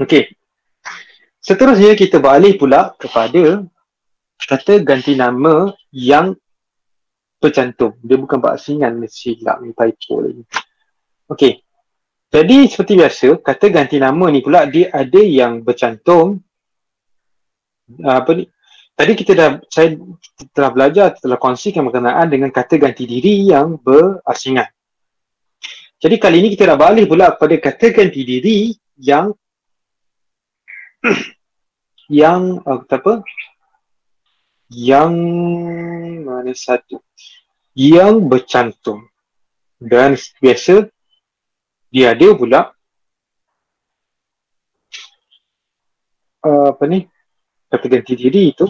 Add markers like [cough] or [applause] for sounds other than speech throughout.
Okey. Seterusnya kita beralih pula kepada kata ganti nama yang bercantum. Dia bukan berasingan silap ni typo lagi. Okey. Jadi seperti biasa, kata ganti nama ni pula dia ada yang bercantum apa ni? Tadi kita dah saya telah belajar telah kongsikan berkenaan dengan kata ganti diri yang berasingan. Jadi kali ini kita dah balik pula kepada kata ganti diri yang [coughs] yang uh, apa? Yang mana satu? Yang bercantum. Dan biasa dia ada pula uh, apa ni? Kata ganti diri itu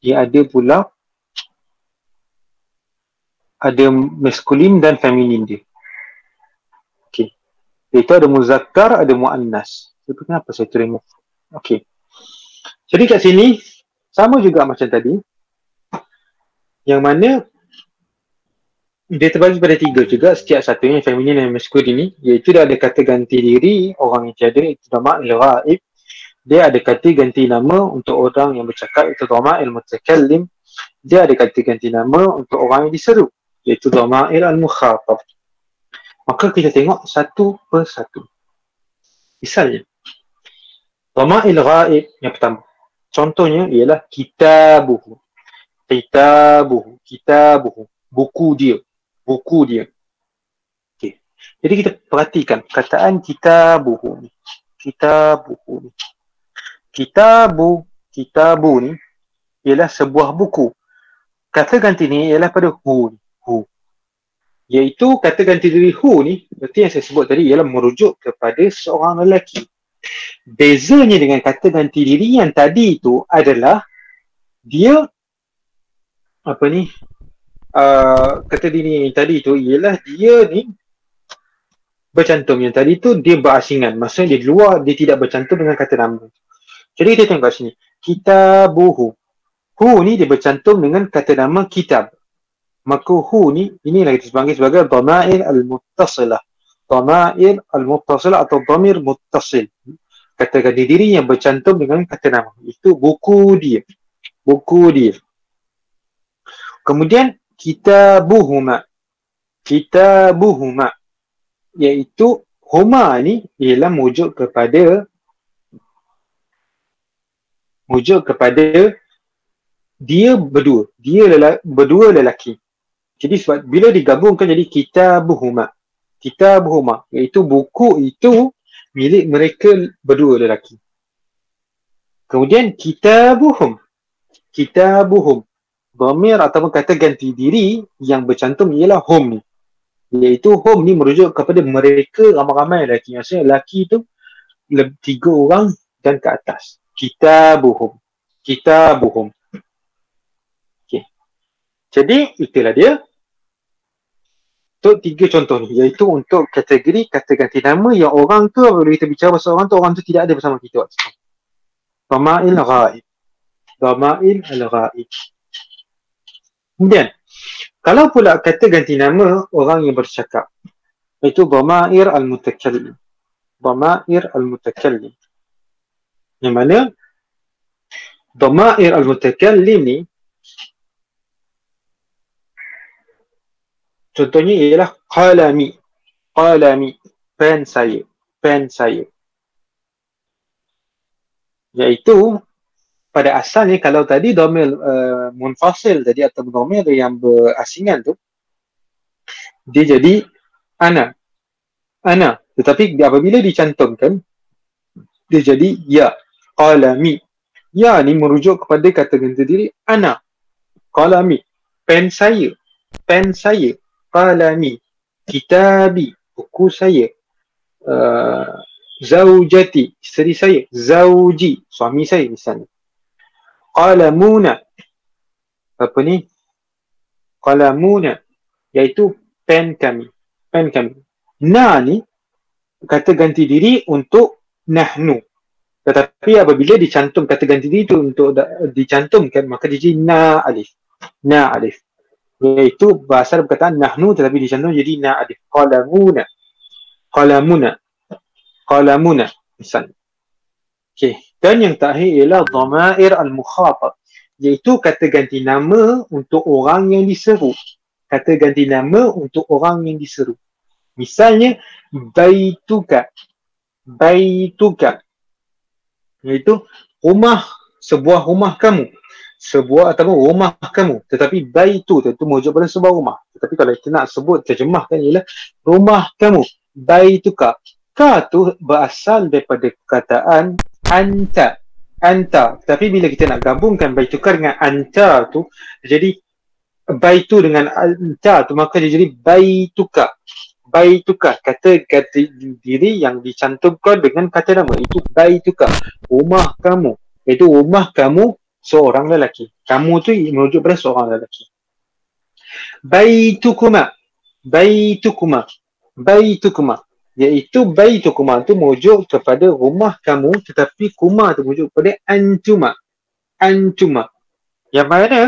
dia ada pula ada maskulin dan feminin dia. Okey. Itu ada muzakkar, ada muannas. Tapi kenapa saya terima? Okey. Jadi kat sini sama juga macam tadi. Yang mana dia terbagi pada tiga juga setiap satunya feminin dan maskulin ini iaitu dia ada kata ganti diri orang yang tiada itu nama al-ghaib dia ada kata ganti nama untuk orang yang bercakap itu nama al-mutakallim dia ada kata ganti nama untuk orang yang diseru iaitu dhamair al-mukhatab. Maka kita tengok satu persatu. Misalnya, dhamair ghaib yang pertama. Contohnya ialah kitabuhu. Kitabuhu. Kitabuhu. Buku dia. Buku dia. Okay. Jadi kita perhatikan kataan kitabuhu ni. Kitabuhu ni. Kitabu, kitabu ni ialah sebuah buku. Kata ganti ni ialah pada hu ni. Iaitu kata ganti diri who ni, berarti yang saya sebut tadi ialah merujuk kepada seorang lelaki. Bezanya dengan kata ganti diri yang tadi itu adalah dia apa ni uh, kata diri yang tadi itu ialah dia ni bercantum. Yang tadi tu dia berasingan. Maksudnya dia di luar dia tidak bercantum dengan kata nama. Jadi kita tengok sini. Kitabuhu. Hu ni dia bercantum dengan kata nama kitab makruhu ni ini lagi dipanggil sebagai dhamair al-muttasilah. Dhamair al-muttasilah atau dhamir muttasil. Kata ganti diri yang bercantum dengan kata nama. Itu buku dia. Buku dia. Kemudian kitabuhuma. Kitabuhuma. Iaitu huma ni ialah mujuk kepada mujuk kepada dia berdua. Dia lelaki, berdua lelaki jadi sebab bila digabungkan jadi kitabuhuma. Kitabuhuma iaitu buku itu milik mereka berdua lelaki. Kemudian kitabuhum. Kitabuhum. Dhamir ataupun kata ganti diri yang bercantum ialah hum ni. Iaitu hum ni merujuk kepada mereka ramai-ramai lelaki. Maksudnya lelaki itu tiga orang dan ke atas. Kitabuhum. Kitabuhum. Jadi itulah dia untuk tiga contoh ni iaitu untuk kategori kata ganti nama yang orang tu apabila kita bicara pasal orang tu orang tu tidak ada bersama kita waktu itu. Dhama'il ghaib. Dhama'il al-ghaib. Kemudian kalau pula kata ganti nama orang yang bercakap iaitu dhama'ir al-mutakallim. Dhama'ir al-mutakallim. Yang mana dhama'ir al-mutakallim ni Contohnya ialah qalami. Qalami. Pen saya. Pen saya. Iaitu pada asalnya kalau tadi domel uh, munfasil tadi atau domel yang berasingan tu dia jadi ana. Ana. Tetapi apabila dicantumkan dia jadi ya. Qalami. Ya ni merujuk kepada kata ganti diri ana. Qalami. Pen saya. Pen saya qalami kitabi buku saya. Uh, zaujati isteri saya. Zauji suami saya misalnya qalamuna apa ni? Qalamuna iaitu pen kami pen kami. Na ni kata ganti diri untuk nahnu. Tetapi apabila dicantum kata ganti diri itu untuk dicantumkan maka jadi na alif. Na alif iaitu bahasa perkataan nahnu tetapi dicantum jadi na alif qalamuna. Qalamuna. Qalamuna. Misalnya okey. Dan yang terakhir ialah dhamair al-mukhatab. Iaitu kata ganti nama untuk orang yang diseru. Kata ganti nama untuk orang yang diseru. Misalnya baituka. Baituka. Iaitu rumah sebuah rumah kamu sebuah atau rumah kamu. Tetapi baitu itu merujuk pada sebuah rumah. Tetapi kalau kita nak sebut terjemahkan ialah rumah kamu. Baituka ka tu berasal daripada perkataan anta. Anta. Tapi bila kita nak gabungkan baituka dengan anta tu jadi baitu dengan anta tu maka dia jadi baituka baituka kata kata diri yang dicantumkan dengan kata nama itu baituka rumah kamu. Itu rumah kamu seorang lelaki. Kamu tu merujuk pada seorang lelaki. Baitukuma. Baitukuma. Baitukuma. Iaitu baitukuma tu merujuk kepada rumah kamu tetapi kuma tu merujuk kepada antuma. Antuma. Yang mana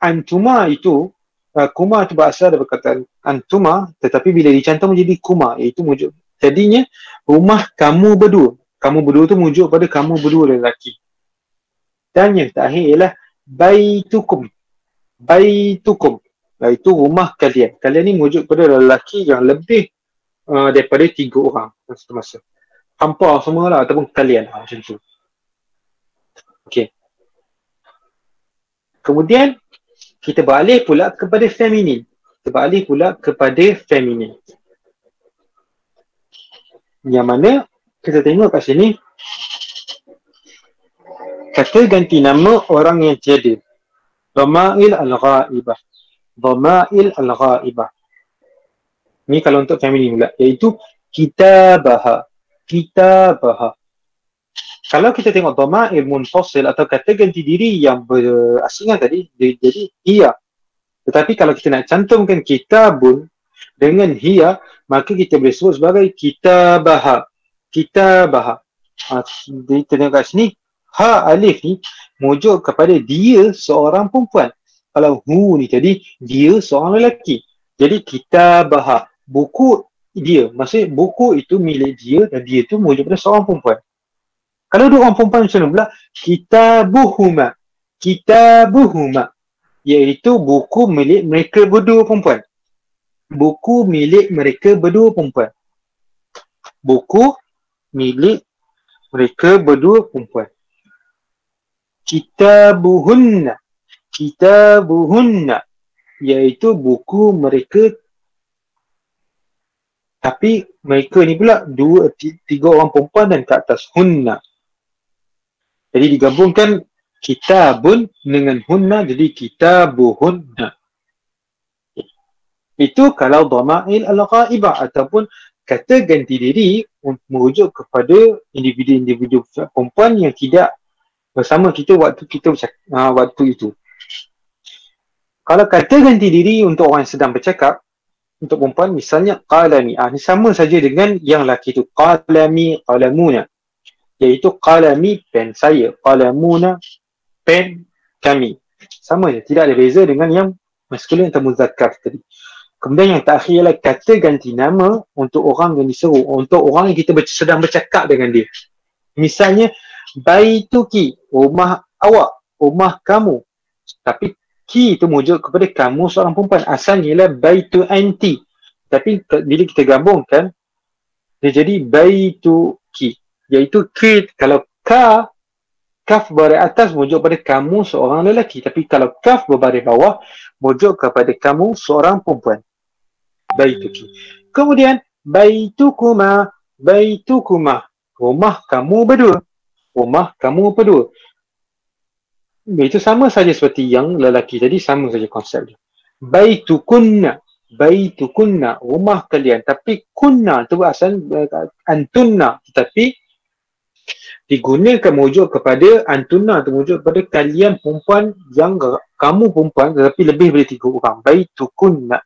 antuma itu uh, kuma tu berasal dari perkataan antuma tetapi bila dicantum menjadi kuma iaitu merujuk jadinya rumah kamu berdua. Kamu berdua tu merujuk pada kamu berdua lelaki. Dan yang terakhir ialah baitukum. Baitukum. Iaitu rumah kalian. Kalian ni merujuk kepada lelaki yang lebih uh, daripada tiga orang masa-masa. Hampa semua lah ataupun kalian ha, macam tu. Okay. Kemudian kita beralih pula kepada feminin. Kita beralih pula kepada feminin. Yang mana kita tengok kat sini kata ganti nama orang yang tiada. Dhama'il al-ghaibah. Dhama'il al-ghaibah. Ni kalau untuk family pula. Iaitu kitabaha. Kitabaha. Kalau kita tengok dhama'il munfasil atau kata ganti diri yang berasingan tadi, dia jadi iya. Tetapi kalau kita nak cantumkan kitabun dengan hiya, maka kita boleh sebut sebagai kitabaha. Kitabaha. Ha, kita tengok kat sini, ha alif ni merujuk kepada dia seorang perempuan. Kalau hu ni tadi dia seorang lelaki. Jadi kita bahas buku dia. Maksudnya buku itu milik dia dan dia tu merujuk kepada seorang perempuan. Kalau dua orang perempuan macam mana pula? Kitabuhuma. Kitabuhuma. Iaitu buku milik mereka berdua perempuan. Buku milik mereka berdua perempuan. Buku milik mereka berdua perempuan kitabuhunna. Kitabuhunna iaitu buku mereka. Tapi mereka ni pula dua tiga orang perempuan dan ke atas hunna. Jadi digabungkan kitabun dengan hunna jadi kitabuhunna. Itu kalau dhama'il al-ghaibah ataupun kata ganti diri merujuk kepada individu-individu perempuan yang tidak bersama kita waktu kita bercakap, uh, waktu itu. Kalau kata ganti diri untuk orang yang sedang bercakap, untuk perempuan misalnya qalami. Ah ni sama saja dengan yang laki itu qalami qalamuna. Iaitu qalami pen saya, qalamuna pen kami. Sama je, tidak ada beza dengan yang maskulin atau muzakkar tadi. Kemudian yang terakhir ialah kata ganti nama untuk orang yang diseru, untuk orang yang kita sedang bercakap dengan dia. Misalnya, baituki rumah awak rumah kamu. Tapi ki itu merujuk kepada kamu seorang perempuan. Asalnya ialah baitu anti. Tapi bila kita gabungkan dia jadi baitu ki. Iaitu ki kalau ka kaf berbaris atas merujuk kepada kamu seorang lelaki. Tapi kalau kaf berbaris bawah merujuk kepada kamu seorang perempuan. Baitu ki. Kemudian baitukuma baitukuma rumah kamu berdua rumah kamu apa dua? Itu sama saja seperti yang lelaki tadi sama saja konsep dia. Baitukunna baitukunna rumah kalian. Tapi kunna tu asal uh, antunna. Tetapi digunakan merujuk kepada antunna tu merujuk kepada kalian perempuan yang kamu perempuan tetapi lebih dari tiga orang. Baitukunna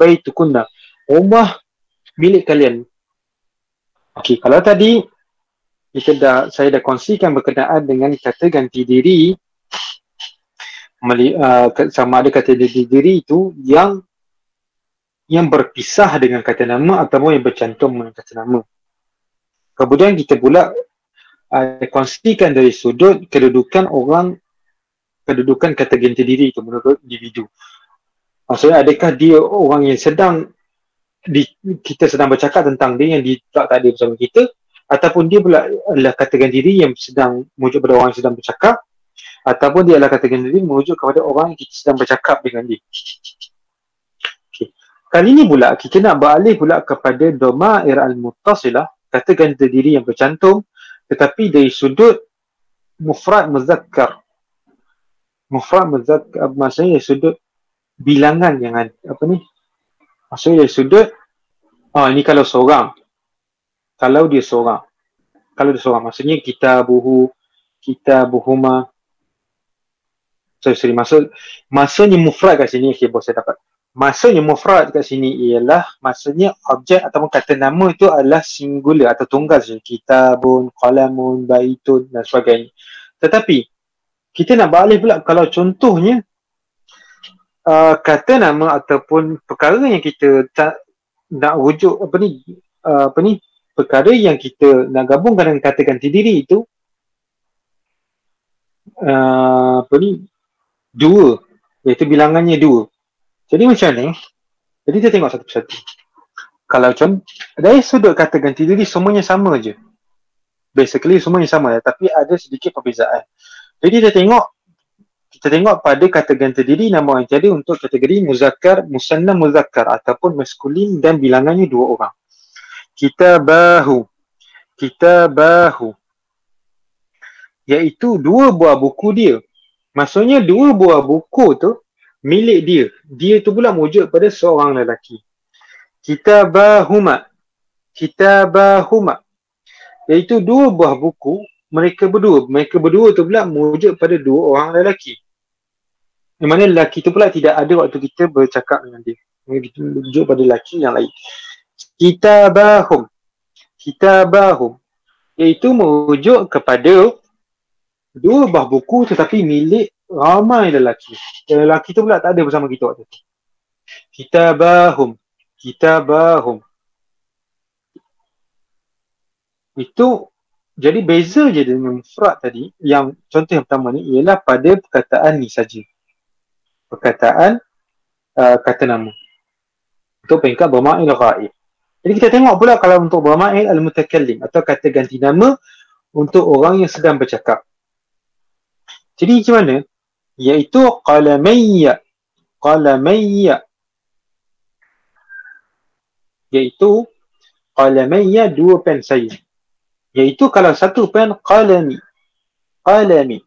baitukunna. Rumah milik kalian. Okey, kalau tadi kita dah saya dah kongsikan berkenaan dengan kata ganti diri meli, uh, sama ada kata ganti diri itu yang yang berpisah dengan kata nama ataupun yang bercantum dengan kata nama. Kemudian kita pula uh, kongsikan dari sudut kedudukan orang kedudukan kata ganti diri itu menurut individu. Maksudnya adakah dia orang yang sedang di, kita sedang bercakap tentang dia yang di, tak, tak ada bersama kita ataupun dia pula adalah kata ganti diri yang sedang merujuk pada orang yang sedang bercakap ataupun dia adalah kata ganti diri merujuk kepada orang yang kita sedang bercakap dengan dia. Okay. Kali ini pula kita nak beralih pula kepada domair al-muttasilah kata ganti diri yang bercantum tetapi dari sudut mufrad muzakkar mufrad muzakkar maksudnya dari sudut bilangan yang ada apa ni maksudnya dari sudut oh ini kalau seorang kalau dia seorang. Kalau dia seorang. Maksudnya kita buhu kita buhuma. Sorry sorry. Maksud maksudnya mufrad kat sini okay bos saya dapat. Maksudnya mufrad kat sini ialah maksudnya objek ataupun kata nama itu adalah singular atau tunggal. Saja. Kitabun, qalamun, baitun dan sebagainya. Tetapi kita nak balik pula kalau contohnya uh, kata nama ataupun perkara yang kita tak nak rujuk apa ni uh, apa ni perkara yang kita nak gabungkan dengan kata ganti diri itu uh, apa ni dua iaitu bilangannya dua jadi macam ni, jadi kita tengok satu persatu. Kalau contoh, dari sudut kata ganti diri semuanya sama je. Basically semuanya sama ya, tapi ada sedikit perbezaan. Jadi kita tengok kita tengok pada kata ganti diri nama yang jadi untuk kategori muzakkar, musanna muzakkar ataupun maskulin dan bilangannya dua orang. Kita bahu. Kita bahu. Iaitu dua buah buku dia. Maksudnya dua buah buku tu milik dia. Dia tu pula merujuk pada seorang lelaki. Kitabahuma. Kitabahuma. Iaitu dua buah buku mereka berdua. Mereka berdua tu pula merujuk pada dua orang lelaki. Di mana lelaki tu pula tidak ada waktu kita bercakap dengan dia. Kita merujuk pada lelaki yang lain. Kitabahum. Kitabahum. Iaitu merujuk kepada dua buah buku tetapi milik ramai lelaki. Lelaki tu pula tak ada bersama kita waktu tu. Kitabahum. Kitabahum. Itu jadi beza je dengan mufrad tadi yang contoh yang pertama ni ialah pada perkataan ni saja. Perkataan uh, kata nama. Untuk peringkat berma'il ghaib. Jadi kita tengok pula kalau untuk berma'il al-mutakallim atau kata ganti nama untuk orang yang sedang bercakap. Jadi macam mana? iaitu qalamayya qalamayya iaitu qalamayya dua pen saya. Iaitu kalau satu pen qalami qalami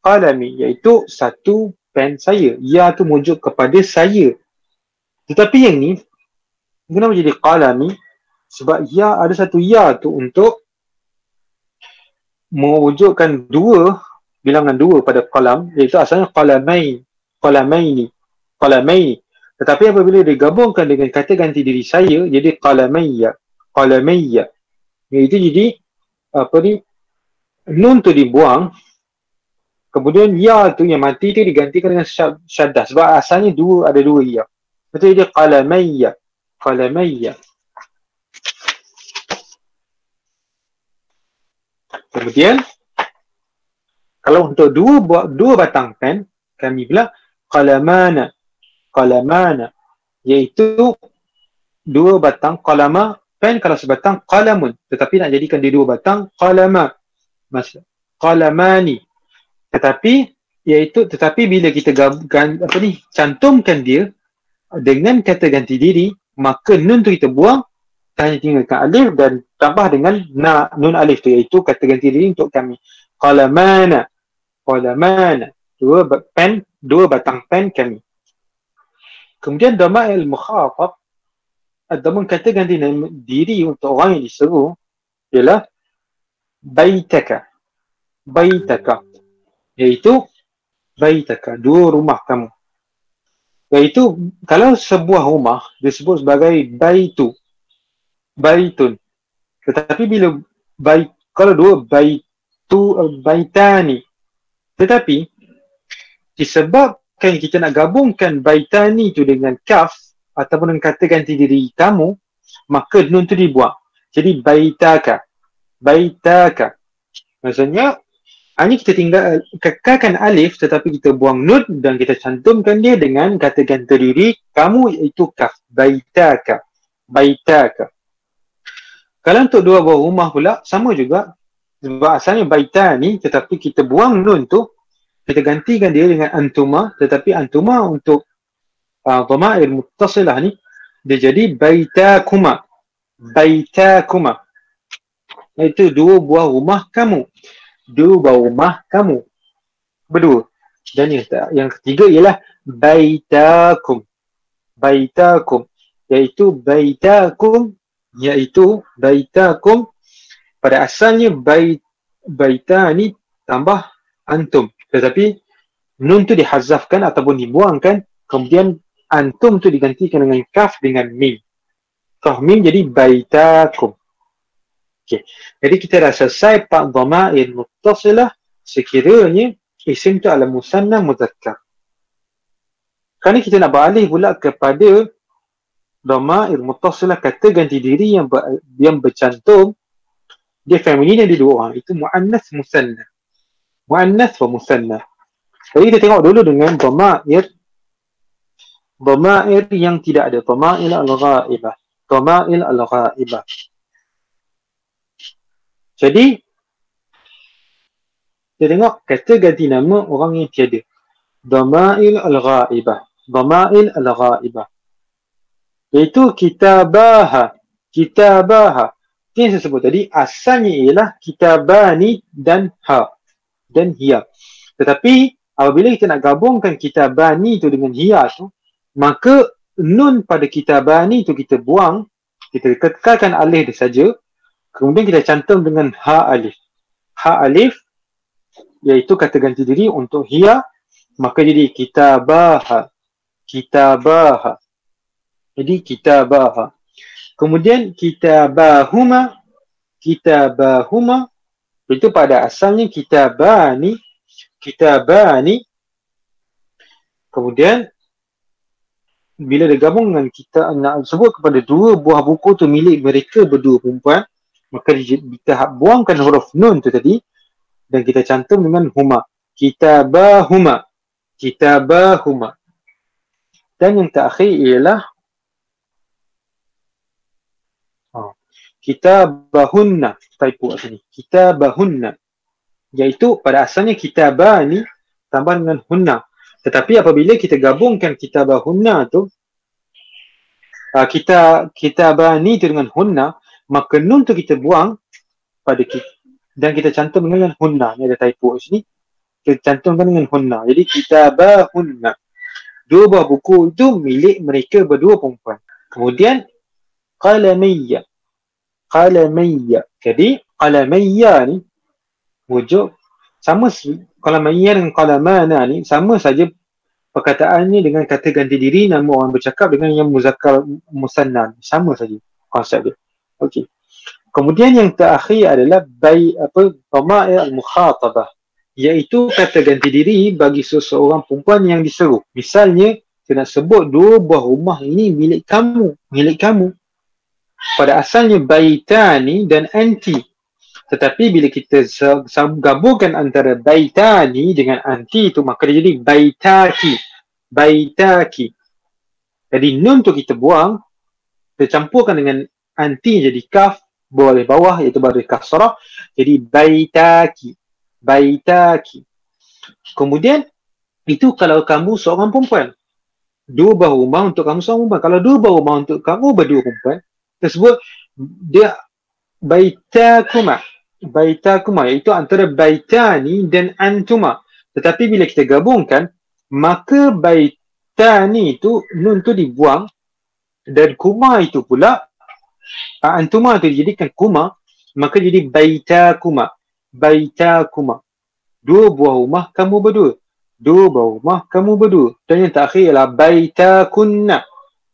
qalami. Iaitu satu pen saya. Ia tu merujuk kepada saya. Tetapi yang ni kenapa jadi qalami? Sebab ya ada satu ya tu untuk mewujudkan dua bilangan dua pada kolam iaitu asalnya qalamain qalamaini qalamaini. Tetapi apabila digabungkan dengan kata ganti diri saya jadi qalamayya qalamayya iaitu jadi apa ni nun tu dibuang kemudian ya tu yang mati tu digantikan dengan syaddah. Sebab asalnya dua ada dua ya. Betul jadi qalamayya qalamayya kemudian kalau untuk dua buah dua batang pen kami bila qalamana qalamana. Iaitu dua batang qalama pen kalau sebatang qalamun. Tetapi nak jadikan dia dua batang qalama. Mas qalamani. Tetapi iaitu tetapi bila kita gan, apa ni cantumkan dia dengan kata ganti diri maka nun tu kita buang hanya tinggalkan alif dan tambah dengan na nun alif tu iaitu kata ganti diri untuk kami. Qalamana qalaman dua pen dua batang pen kami. Kemudian dama'il mukhatab Adamun kata ganti diri untuk orang yang diseru ialah baitaka. Baitaka. Iaitu baitaka dua rumah kamu iaitu kalau sebuah rumah disebut sebagai baitu baitun. Tetapi bila bait kalau dua baitu baitani. Tetapi disebabkan kita nak gabungkan baitani tu dengan kaf ataupun dengan kata ganti diri kamu maka nun tu dibuang. Jadi baitaka. Baitaka. Maksudnya hanya kita tinggal kekalkan alif tetapi kita buang nun dan kita cantumkan dia dengan kata ganti diri kamu iaitu kaf baitaka baitaka. Kalau untuk dua buah rumah pula sama juga. Sebab asalnya baita ni tetapi kita buang nun tu kita gantikan dia dengan antuma tetapi antuma untuk uh, dhamair muttasilah ni dia jadi baitakuma baitakuma. Itu dua buah rumah kamu dua rumah kamu. Berdua. Dan yang, yang ketiga ialah baitakum. Baitakum. Iaitu baitakum iaitu baitakum. Pada asalnya bait baita ni tambah antum. Tetapi nun tu dihazafkan ataupun dibuangkan kemudian antum tu digantikan dengan kaf dengan mim. Kaf mim jadi baitakum okay. jadi kita dah selesai pak dhamair muttasilah. Sekiranya isim tu adalah musanna muzakkar. Kali kita nak beralih pula kepada dhamair muttasilah kata ganti diri yang ber, yang bercantum dia feminin ada dua orang. Itu muannas musanna muannas wa musanna jadi kita tengok dulu dengan dhamair dhamair yang tidak ada. Dhamair al-ghaibah. Dhamair al-ghaibah jadi kita tengok kata ganti nama orang yang tiada. Dhamair al-ghaibah. Dhamair al-ghaibah. Iaitu kitabaha. Kitabaha. Yang saya sebut tadi asalnya ialah kitabani dan ha. Dan hiya. Tetapi apabila kita nak gabungkan kitabani itu dengan hiya tu maka nun pada kitabani itu kita buang kita kekalkan alif dia saja kemudian kita cantum dengan ha alif. Ha alif iaitu kata ganti diri untuk hiya maka jadi kitabaha. Kitabaha. Jadi kitabaha. Kemudian kitabahuma kitabahuma itu pada asalnya kitabani kitabani. Kemudian bila digabung dengan kita nak sebut kepada dua buah buku tu milik mereka berdua perempuan maka kita buangkan huruf nun tu tadi dan kita cantum dengan huma. Kitabahuma. Kitabahuma. Dan yang terakhir ialah kitabahunna. Typo kat sini. Kitabahunna. Iaitu pada asalnya kitabah ni tambah dengan hunna. Tetapi apabila kita gabungkan kitabahunna tu uh, kita kitabah ni tu dengan hunna maka nun tu kita buang pada kita dan kita cantum dengan hunna. Ni ada typo kat sini. Kita cantumkan dengan hunna. Jadi kitabahunna dua buku itu milik mereka berdua perempuan. Kemudian qalamiyya qalamiyya. Jadi qalamiyya ni wujud sama qalamiyya dengan qalamana ni sama saja perkataannya dengan kata ganti diri nama orang bercakap dengan yang muzakkar musanna sama saja konsep dia. Okey. Kemudian yang terakhir adalah bai apa dhamair al-mukhatabah iaitu kata ganti diri bagi seseorang perempuan yang diseru. Misalnya nak sebut dua buah rumah ini milik kamu, milik kamu pada asalnya baitani dan anti tetapi bila kita gabungkan antara baitani dengan anti itu maka dia jadi baitaki baitaki jadi nun tu kita buang kita campurkan dengan anti jadi kaf boleh bawah iaitu baris kasrah jadi baitaki baitaki. Kemudian itu kalau kamu seorang perempuan. Dua buah rumah untuk kamu seorang perempuan. Kalau dua buah rumah untuk kamu berdua perempuan tersebut dia baitakuma baitakuma iaitu antara baitani dan antuma. Tetapi bila kita gabungkan maka baitani itu nun tu dibuang dan kuma itu pula antuma itu dijadikan kuma maka jadi baitakuma baitakuma dua buah rumah kamu berdua dua buah rumah kamu berdua dan yang terakhir ialah baitakunna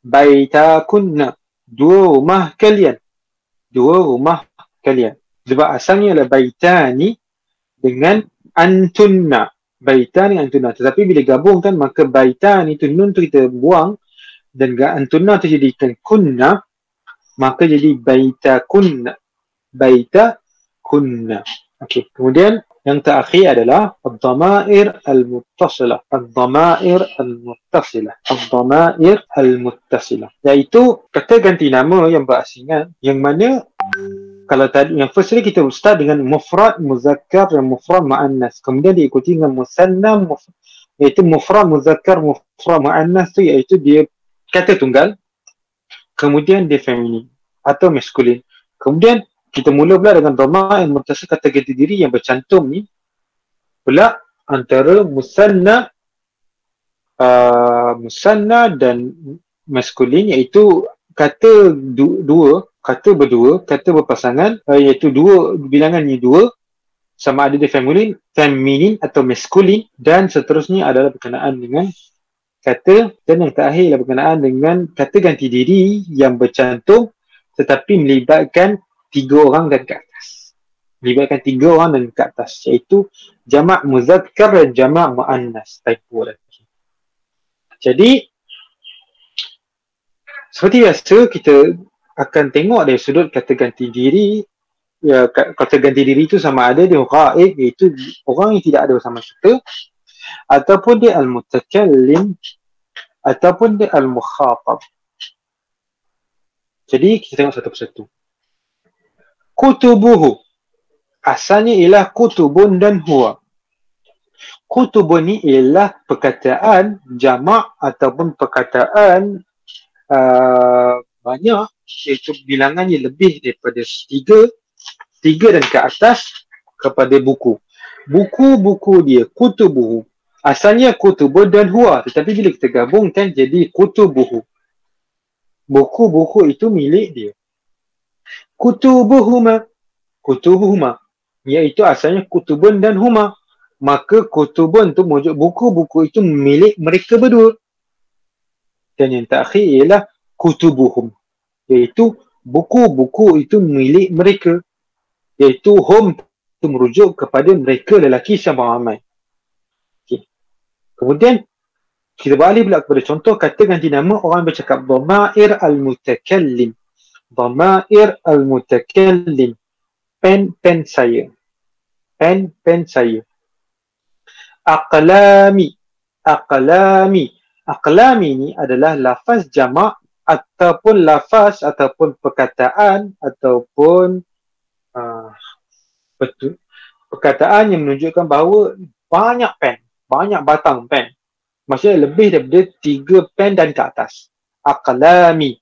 baitakunna dua rumah kalian. Dua rumah kalian. Sebab asalnya adalah baitani dengan antunna. Baitani antunna. Tetapi bila gabungkan maka baitani tu nun tu kita buang dan antuna tu jadikan kunna maka jadi baita kunna baita kunna okey kemudian yang terakhir adalah ad-dhamair al-muttasilah. Ad-dhamair al-muttasilah. Ad-dhamair al-muttasilah. Iaitu kata ganti nama yang berasingan yang mana kalau tadi yang first ni kita start dengan mufrad muzakkar dan mufrad muannas. Kemudian diikuti dengan musanna iaitu mufrad muzakkar mufrad muannas tu iaitu dia kata tunggal kemudian dia feminin atau maskulin kemudian kita mula pula dengan dhamma yang muttasil kata ganti diri yang bercantum ni pula antara musanna uh, musanna dan maskulin iaitu kata du- dua kata berdua kata berpasangan uh, iaitu dua bilangan ni dua sama ada dia feminin feminin atau maskulin dan seterusnya adalah berkenaan dengan kata dan yang terakhir ialah berkenaan dengan kata ganti diri yang bercantum tetapi melibatkan tiga orang dan ke atas. Melibatkan tiga orang dan ke atas iaitu jamak muzakkar dan jamak muannas typo lagi. Jadi seperti biasa kita akan tengok dari sudut kata ganti diri ya kata ganti diri itu sama ada dia ghaib iaitu orang yang tidak ada bersama kita ataupun dia al-mutakallim ataupun dia al-mukhatab. Jadi kita tengok satu persatu. Kutubuhu asalnya ialah kutubun dan huwa. Kutubun ni ialah perkataan jamak ataupun perkataan uh, banyak iaitu bilangannya lebih daripada tiga tiga dan ke atas kepada buku buku-buku dia kutubuhu asalnya kutubu dan huwa tetapi bila kita gabungkan jadi kutubuhu buku-buku itu milik dia. Kutubuhuma kutubuhuma iaitu asalnya kutubun dan huma. Maka kutubun tu mujuk buku-buku itu milik mereka berdua. Dan yang terakhir ialah kutubuhum iaitu buku-buku itu milik mereka. Iaitu hum itu merujuk kepada mereka lelaki yang beramai. Kemudian kita balik pula kepada contoh kata ganti nama orang bercakap dhamair al-mutakallim. Dhamair al-mutakallim. Pen pen saya. Pen pen saya. Aqlami. Aqlami. Aqlami ni adalah lafaz jamak ataupun lafaz ataupun perkataan ataupun uh, betul perkataan yang menunjukkan bahawa banyak pen, banyak batang pen. Maksudnya lebih daripada tiga pen dan ke atas. Aqlami.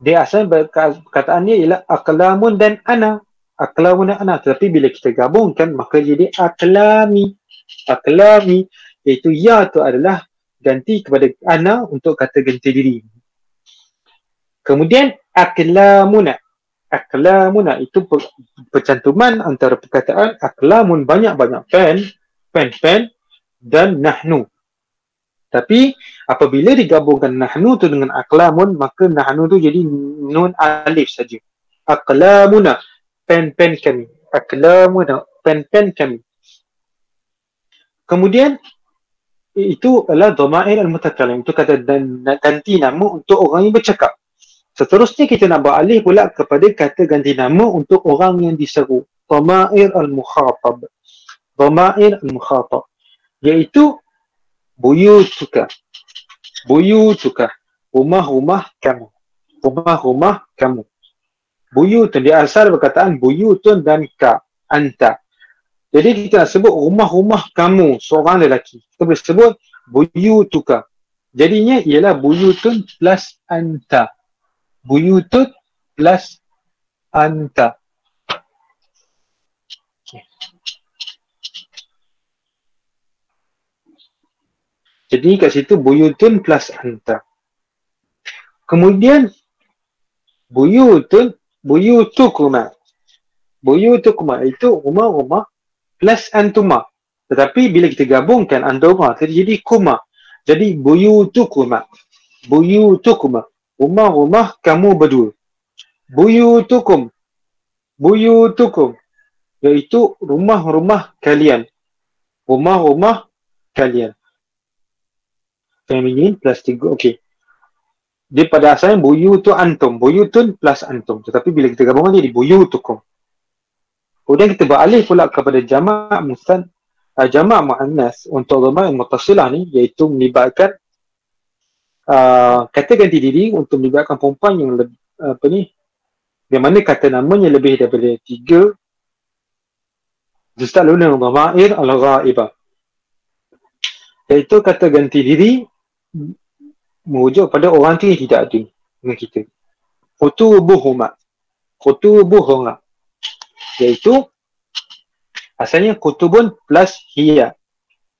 Dia asal perkataan dia ialah aqlamun dan ana. Aqlamun dan ana. Tetapi bila kita gabungkan maka jadi aqlami. Aqlami iaitu ya tu adalah ganti kepada ana untuk kata ganti diri. Kemudian aqlamuna aklamuna itu percantuman antara perkataan aklamun banyak-banyak pen, pen-pen dan nahnu. Tapi apabila digabungkan nahnu tu dengan aklamun maka nahnu tu jadi nun alif saja. Aklamuna pen-pen kami. Aklamuna pen-pen kami. Kemudian itu adalah dhamair al-mutakalim. Itu kata dan ganti nama untuk orang yang bercakap. Seterusnya kita nak beralih pula kepada kata ganti nama untuk orang yang diseru. Dhamair al-mukhatab. Dhamair al-mukhatab. Iaitu buyutuka. Buyutuka. Rumah-rumah kamu. Rumah-rumah kamu. Buyutun. Dia asal perkataan buyutun dan ka. Anta. Jadi kita nak sebut rumah-rumah kamu seorang lelaki. Kita boleh sebut buyutuka. Jadinya ialah buyutun plus anta buyutut plus anta. Jadi kat situ buyutun plus anta. Kemudian buyutun buyutukuma. Buyutukuma itu rumah-rumah plus antuma. Tetapi bila kita gabungkan antuma jadi kuma. Jadi buyutukuma. Buyutukuma rumah-rumah kamu berdua. Buyutukum. Buyutukum. Iaitu rumah-rumah kalian. Rumah-rumah kalian. Feminin plus tiga. Okey. dia pada asalnya buyu tu antum buyutun plus antum tetapi bila kita gabungkan jadi buyutukum kemudian kita beralih pula kepada jamak mustan uh, jamak muannas untuk dhamma yang muttasilah ni iaitu melibatkan uh, kata ganti diri untuk melibatkan perempuan yang lebih apa ni di mana kata namanya lebih daripada tiga dengan dhamair al-ghaibah iaitu kata ganti diri merujuk pada orang tu yang tidak ada dengan kita. Kutubuhuma. Kutubuhuma. Iaitu asalnya kutubun plus hiya.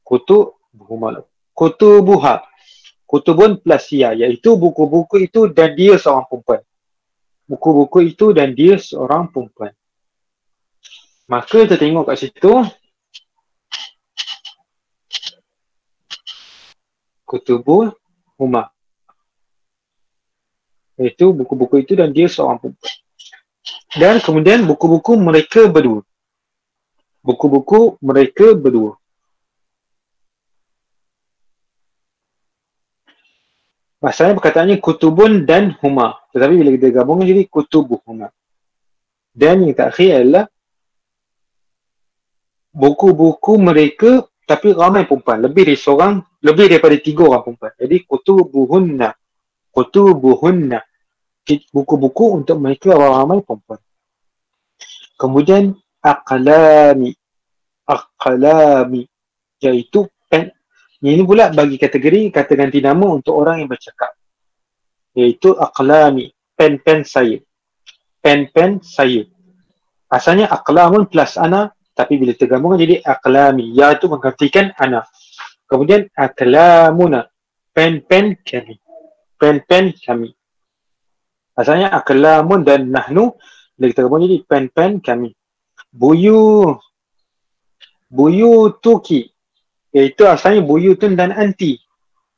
Kutubuhuma. Kutubuha. Kutubun plus hiya. Iaitu buku-buku itu dan dia seorang perempuan. Buku-buku itu dan dia seorang perempuan. Maka kita tengok kat situ. Kutubuh Umar. Itu buku-buku itu dan dia seorang perempuan. Dan kemudian buku-buku mereka berdua. Buku-buku mereka berdua. Masalahnya perkataannya kutubun dan huma. Tetapi bila kita gabungkan jadi kutubuh huma. Dan yang terakhir adalah buku-buku mereka tapi ramai perempuan. Lebih dari seorang lebih daripada tiga orang perempuan. Jadi kutubuhunna. Kutubuhunna. Buku-buku untuk mereka ramai perempuan. Kemudian aqlami. Aqlami. Iaitu pen. Ini pula bagi kategori kata ganti nama untuk orang yang bercakap. Iaitu aqlami. Pen-pen saya. Pen-pen saya. Asalnya aqlamun plus ana tapi bila tergabungkan jadi aqlami. Ya itu menggantikan ana. Kemudian aklamuna pen-pen kami. Pen-pen kami. Asalnya aklamun dan nahnu bila kita gabung jadi pen-pen kami. Buyu buyu tuki iaitu asalnya buyutun dan anti.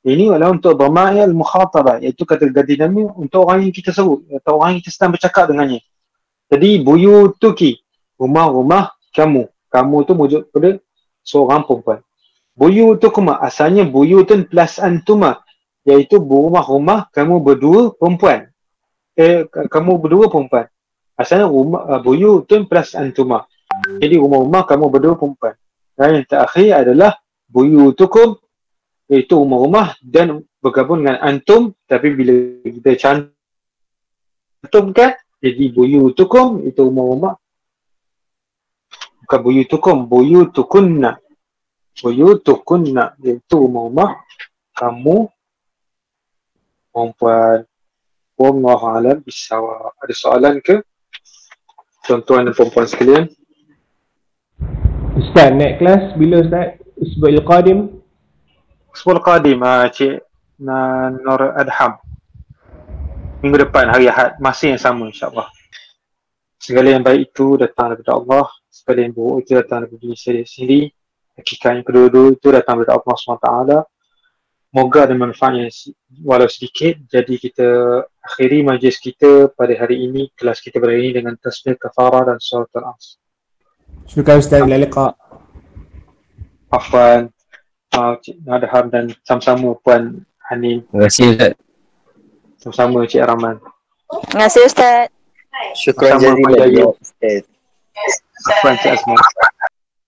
Ini adalah untuk dhama'i al-mukhatabah iaitu kata ganti nama untuk orang yang kita sebut atau orang yang kita sedang bercakap dengannya. Jadi buyu tuki rumah-rumah kamu. Kamu tu wujud pada seorang perempuan. Buyutukuma asalnya buyutun plus antuma iaitu rumah-rumah kamu berdua perempuan. Eh kamu berdua perempuan. Asalnya rumah uh, buyutun plus antuma. Jadi rumah-rumah kamu berdua perempuan. Dan yang terakhir adalah buyutukum iaitu rumah-rumah dan bergabung dengan antum tapi bila kita cantumkan jadi buyutukum itu rumah-rumah bukan buyutukum buyutukunna buyutukunna iaitu rumah kamu perempuan Wallahu alam bisawa. Ada soalan ke? Tuan-tuan dan perempuan sekalian. Ustaz, next class bila Ustaz? Usbu'il Qadim? Usbu'il Qadim, uh, Cik na Nur Adham. Minggu depan, hari Ahad. Masih yang sama insyaAllah. Segala yang baik itu datang daripada Allah. Segala yang buruk itu datang daripada diri sendiri. Hakikat yang kedua-dua itu datang dari Allah SWT moga ada manfaatnya walau sedikit. Jadi kita akhiri majlis kita pada hari ini kelas kita pada hari ini dengan tasbih kafara dan surat al-as syukur Ustaz ila liqa Afwan uh, Cik Nadham dan sama-sama Puan Hanin terima kasih Ustaz. Sama-sama Cik Rahman. Terima kasih Ustaz syukur jazilah Ustaz Afwan Cik Azman